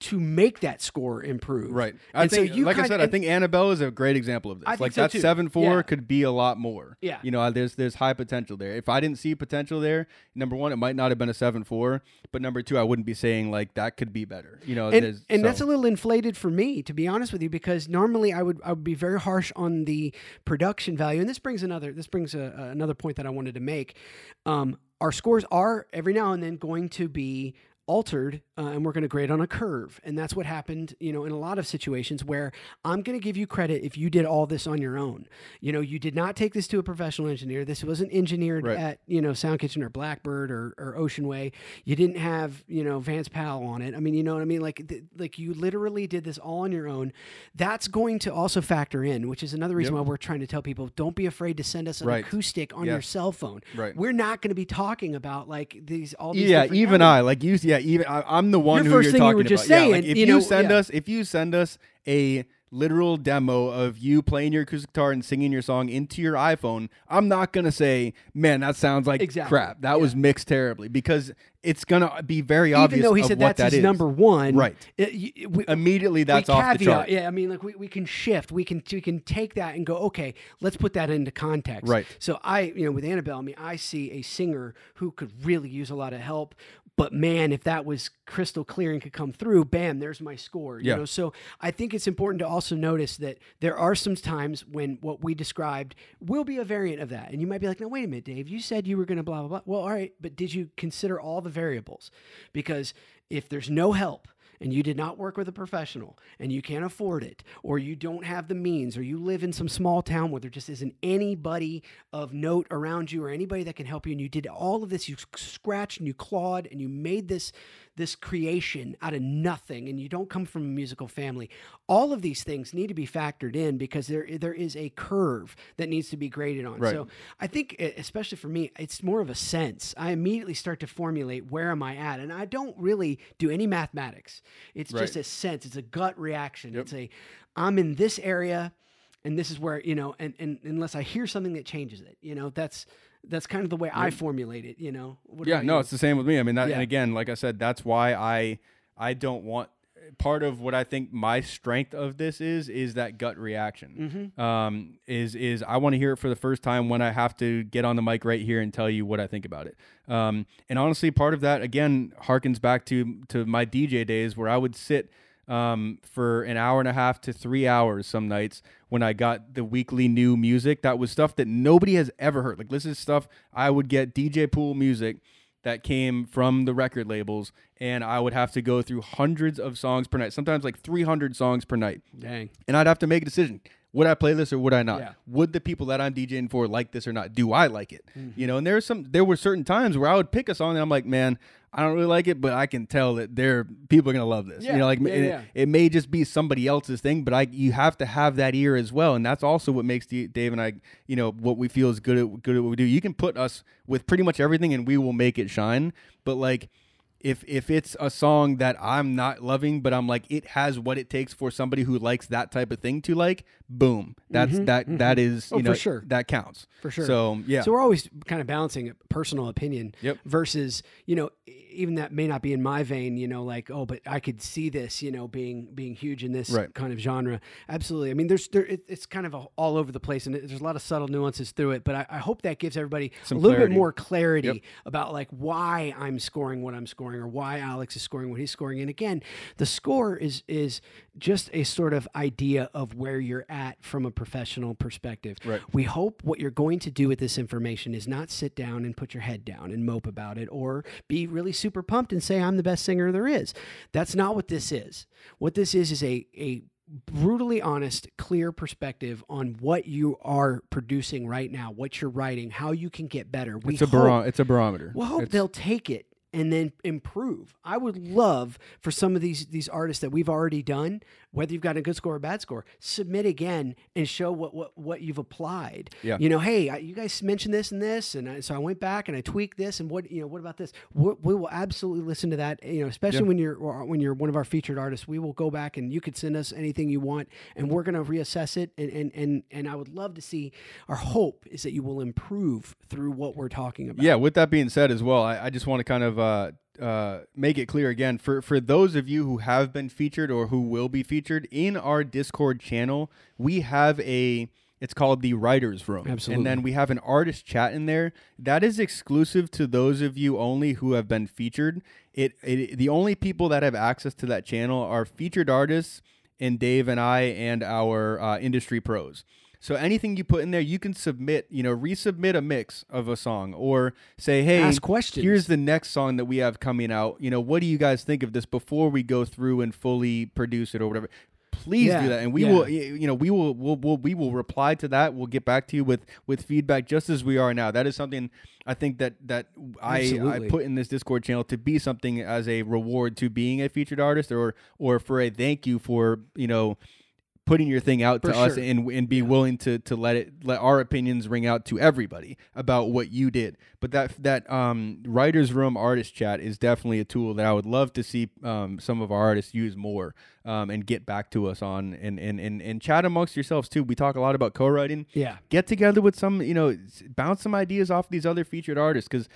to make that score improve. Right. I And so think, you like I said, I think Anna Belle is a great example of this. I like so that too. seven four Yeah. could be a lot more. Yeah. You know, there's there's high potential there. If I didn't see potential there, number one, it might not have been a seven four, but number two, I wouldn't be saying like that could be better. You know, and, and that's a little inflated for me to be honest with you because normally I would I would be very harsh on the production value and this brings another this brings a, a- another point that I wanted to make um, our scores are every now and then going to be altered uh, and we're going to grade on a curve and that's what happened you know in a lot of situations where i'm going to give you credit if you did all this on your own you know you did not take this to a professional engineer this wasn't engineered Right. at you know sound kitchen or blackbird or, or ocean way you didn't have you know vance powell on it i mean you know what i mean like th- like you literally did this all on your own that's going to also factor in which is another reason Yep. why we're trying to tell people don't be afraid to send us an Right. acoustic on your cell phone Right. we're not going to be talking about like these all these yeah, even elements. I like you. Yeah, even I, I'm the one Your who first you're thing you talking were just about. Yeah, like, saying, if you you, know, send yeah. us, if you send us a literal demo of you playing your acoustic guitar and singing your song into your iPhone, I'm not gonna say, man, that sounds like Exactly. crap. That Yeah. was mixed terribly because it's gonna be very obvious. even though he said that's that his is. number one Right. it- we- Immediately, that's off the chart. Yeah, I mean, like we, we can shift. We can we can take that and go, okay, let's put that into context. Right. So I, you know, with Anna Belle, I mean, I see a singer who could really use a lot of help. But man, if that was crystal clear and could come through, bam, there's my score. You Yeah. know, so I think it's important to also notice that there are some times when what we described will be a variant of that. And you might be like, no, wait a minute, Dave, you said you were gonna blah blah blah. Well, all right, but did you consider all the variables? Because if there's no help, and you did not work with a professional and you can't afford it or you don't have the means or you live in some small town where there just isn't anybody of note around you or anybody that can help you and you did all of this you scratched and you clawed and you made this this creation out of nothing and you don't come from a musical family all of these things need to be factored in because there there is a curve that needs to be graded on Right. so I think, especially for me, it's more of a sense. I immediately start to formulate where am I at, and I don't really do any mathematics. It's just a sense. It's a gut reaction. Yep. It's a I'm in this area. and this is where you know, and, and unless I hear something that changes it, you know, that's that's kind of the way I formulate it. You know. What yeah, about no, you? it's the same with me. I mean, that, Yeah. and again, like I said, that's why I I don't want part of what I think my strength of this is is that gut reaction. Mm-hmm. Um, is is I want to hear it for the first time when I have to get on the mic right here and tell you what I think about it. Um, and honestly, part of that again harkens back to to my DJ days where I would sit um, for an hour and a half to three hours some nights when I got the weekly new music. That was stuff that nobody has ever heard. Like this is stuff I would get DJ Pool music that came from the record labels, and I would have to go through hundreds of songs per night, sometimes like 300 songs per night, Dang. and I'd have to make a decision. Would I play this or would I not? Yeah. Would the people that I'm DJing for like this or not? Do I like it? Mm-hmm. You know, and there's some there were certain times where I would pick a song and I'm like, man, I don't really like it, but I can tell that there people are gonna love this. Yeah, You know, like yeah, it- It, may just be somebody else's thing, but I you have to have that ear as well, and that's also what makes D- Dave and I, you know, what we feel is good at good at what we do. You can put us with pretty much everything, and we will make it shine. But like if if it's a song that I'm not loving, but I'm like it has what it takes for somebody who likes that type of thing to like, boom, that's mm-hmm, that that mm-hmm. is oh, you Oh, for know sure. that counts For sure. So yeah, So we're always kind of balancing personal opinion Yep. versus, you know, even that may not be in my vein, you know, like, oh, but I could see this, you know, being being huge in this Right. kind of genre. Absolutely. I mean, there's there it, it's kind of a, all over the place and it, there's a lot of subtle nuances through it, but I, I hope that gives everybody Some a little clarity. bit more clarity Yep. about like why I'm scoring what I'm scoring or why Alex is scoring what he's scoring. And again, the score is is just a sort of idea of where you're at from a professional perspective. Right. We hope what you're going to do with this information is not sit down and put your head down and mope about it or be really super pumped and say I'm the best singer there is. That's not what this is. What this is is a a brutally honest, clear perspective on what you are producing right now, what you're writing, how you can get better. We it's a hope- baro- it's a barometer. well, I hope It's- they'll take it and then improve. I would love for some of these these artists that we've already done, whether you've got a good score or bad score, submit again and show what what, what you've applied. Yeah. You know, hey, I, you guys mentioned this and this, and I, so I went back and I tweaked this, and what you know, what about this? We, we will absolutely listen to that. You know, especially Yeah. when you're when you're one of our featured artists, we will go back and you could send us anything you want, and we're going to reassess it. And and and and I would love to see. Our hope is that you will improve through what we're talking about. Yeah, with that being said as well, I, I just want to kind of uh, uh, make it clear again for for those of you who have been featured or who will be featured in our Discord channel, we have a it's called the writers room. Absolutely. and then we have an artist chat in there that is exclusive to those of you only who have been featured. It, it the only people that have access to that channel are featured artists and dave and i and our uh, industry pros so anything you put in there, you can submit, you know, resubmit a mix of a song or say, hey, Ask questions. here's the next song that we have coming out. You know, what do you guys think of this before we go through and fully produce it or whatever? Please Yeah, do that, and we yeah. will. You know, we will. We'll, we'll. We will reply to that. We'll get back to you with with feedback, just as we are now. That is something I think that that I I put in this Discord channel to be something as a reward to being a featured artist, or or for a thank you for you know putting your thing out For to us and and be willing to to let it let our opinions ring out to everybody about what you did. But that that um writers room artist chat is definitely a tool that I would love to see um some of our artists use more um and get back to us on and and and, and chat amongst yourselves too. We talk a lot about co-writing. Yeah. Get together with some, you know, bounce some ideas off these other featured artists because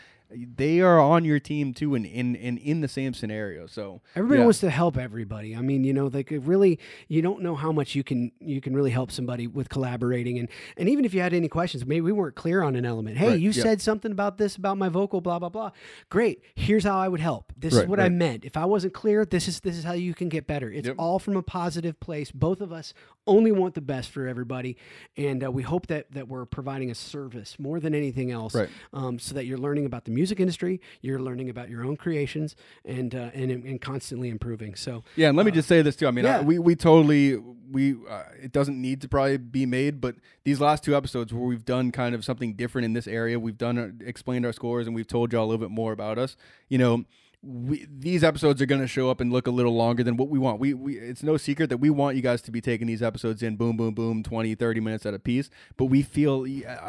they are on your team too and in in, in the same scenario. So Everybody yeah. wants to help everybody. I mean, you know, like really you don't know how much you can you can really help somebody with collaborating and and even if you had any questions, maybe we weren't clear on an element. Hey, Right, you said something about this about my vocal blah blah blah. Great. Here's how I would help. This is Right, what I meant. If I wasn't clear, this is this is how you can get better. It's Yep. all from a positive place. Both of us only want the best for everybody and uh, we hope that that we're providing a service more than anything else Right. um, so that you're learning about the music industry, you're learning about your own creations, and uh, and, and constantly improving. So Yeah, and let me just say this too. I mean, I, Uh, yeah. we we totally we uh, it doesn't need to probably be made, but these last two episodes where we've done kind of something different in this area, we've done uh, explained our scores and we've told y'all a little bit more about us. You know, we, these episodes are going to show up and look a little longer than what we want. We, we it's no secret that we want you guys to be taking these episodes in boom boom boom 20 30 minutes at a piece, but we feel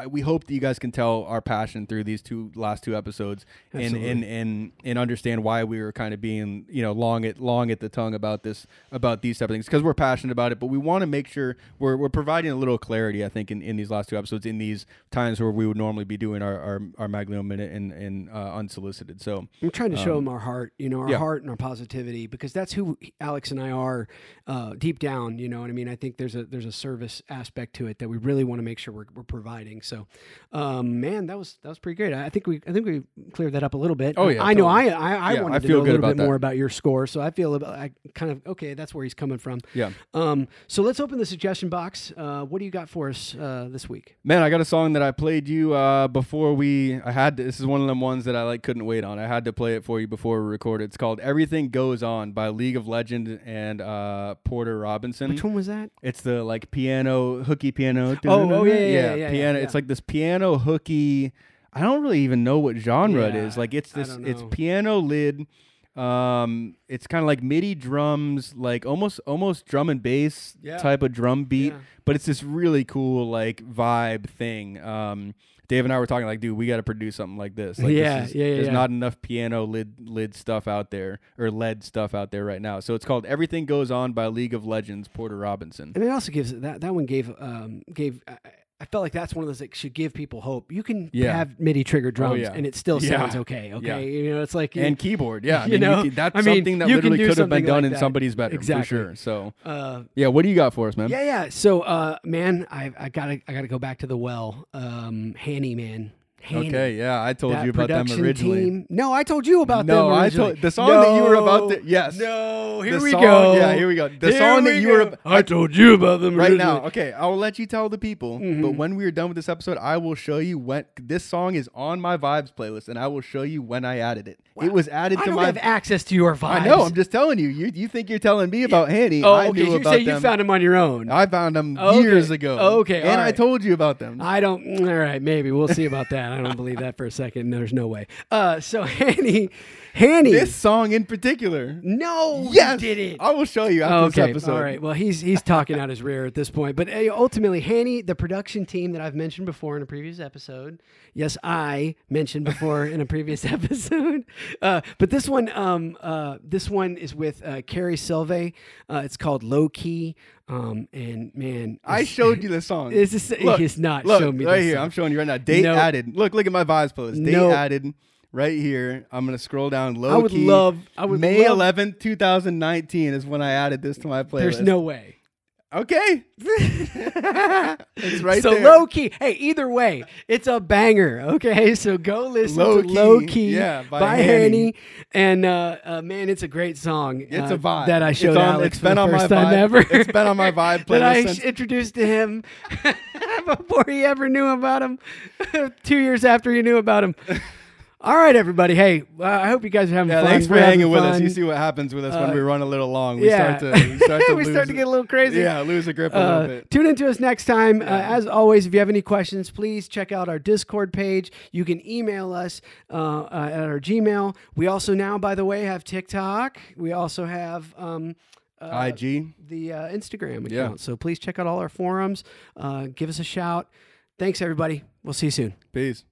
we hope that you guys can tell our passion through these two last two episodes and Absolutely. and and and understand why we were kind of being, you know, long at long at the tongue about this about these type of things because we're passionate about it, but we want to make sure we're we're providing a little clarity I think in, in these last two episodes in these times where we would normally be doing our our, our Maglione minute and and uh, unsolicited. So, I'm trying to show Um, them our heart, you know, our yeah. heart and our positivity, because that's who Alex and I are uh, deep down. You know what I mean? I think there's a there's a service aspect to it that we really want to make sure we're, we're providing. So, um, man, that was that was pretty great. I I think we I think we cleared that up a little bit. Oh, yeah, I know. I I, I Yeah, wanted I to feel know a little bit more about your score, so I feel about I kind of okay. That's where he's coming from. yeah. Um, so let's open the suggestion box. Uh, what do you got for us uh, this week? Man, I got a song that I played you uh, before we. I had to, this is one of them ones that I like couldn't wait on. I had to play it for you before we recorded. It's called "Everything Goes On" by League of Legend and uh, Porter Robinson. Which one was that? It's the like piano hooky piano. Oh, oh, yeah, yeah, yeah, yeah, piano. It's like this piano hooky. I don't really even know what genre it is. Like it's this. It's piano lid. Um, it's kind of like MIDI drums, like almost almost drum and bass type of drum beat but it's this really cool like vibe thing. Um, Dave and I were talking like, dude, we got to produce something like this. Like, Yeah, this is, yeah, yeah, There's yeah. not enough piano lid lid stuff out there or lead stuff out there right now. So it's called "Everything Goes On" by League of Legends, Porter Robinson. And it also gives that that one gave um gave. I, felt like that's one of those that should give people hope. You can Yeah. Oh, have MIDI trigger drums yeah. and it still Yeah. sounds okay. Okay, Yeah. you know it's like And keyboard, yeah. (laughs) I You mean, know? can- that's I mean, something that you literally could have been done like in that. somebody's bedroom Exactly. for sure. So, uh, yeah, what do you got for us, man? yeah, yeah. So, uh, man, I I gotta I gotta go back to the well. Um, Hanny man, Hanny. Okay, yeah, I told That you about them originally. Team. No, I told you about No, them. I originally. told- the song that you were about to- yes. No, here The we song- go. Yeah, here we go. The Here song that you were. go. ab- I told you about them right originally. now. Okay, I will let you tell the people. But Mhm. when we are done with this episode, I will show you when this song is on my vibes playlist, and I will show you when I added it. Wow. It was added I to don't my. have access to your vibes. I know. I'm just telling you. You you think you're telling me about Hanny? Oh, I okay. You say you found them on your own. I found them Okay. years ago. Okay, and I told you about them. I don't. All right, maybe we'll see about that. I don't believe that for a second. There's no way. Uh, so (laughs) Hanny, Hanny. this song in particular. no, Yes, he did it. I will show you after okay, this episode. all right. Well, he's he's talking out his rear at this point. But uh, ultimately, Hanny, the production team that I've mentioned before in a previous episode. Yes, I mentioned before in a previous (laughs) episode. Uh, but this one, um, uh, this one is with uh, Carrie Silve. Uh, it's called Low Key. Um, and man, I showed you the song. (laughs) It's just, Look, he's not Look, showing me right this here. song. I'm showing you right now. Date No. added. Look, look at my vibes playlist. Date No. added right here. I'm gonna scroll down low I would key. love. I would May love, 11th, 2019 is when I added this to my playlist. There's no way. Okay. (laughs) it's right there. so there. low key. Hey, either way, it's a banger. Okay, (laughs) so go listen Low to Key, Low Key yeah, by by, Hanny. Hanny. And uh, uh, man, it's a great song. It's uh, a vibe. that I It's showed on- Alex it's for been the on my vibe- ever. it's been on my vibe (laughs) that I since- introduced to him before he ever knew about him. Two years after he knew about him. All right, everybody. Hey, uh, I hope you guys are having Yeah, fun. thanks for We're hanging with us. You see what happens with us when Uh, we run a little long. We yeah, start (laughs) to we start to we start to get a little crazy. yeah, lose a grip a Uh, little bit. tune into us next time. Uh, Yeah. as always, if you have any questions, please check out our Discord page. You can email us uh, uh, at our Gmail. We also now, by the way, have TikTok. We also have um, uh, IG. the uh, Instagram account. Yeah. So please check out all our forums. Uh, give us a shout. Thanks, everybody. We'll see you soon. Peace.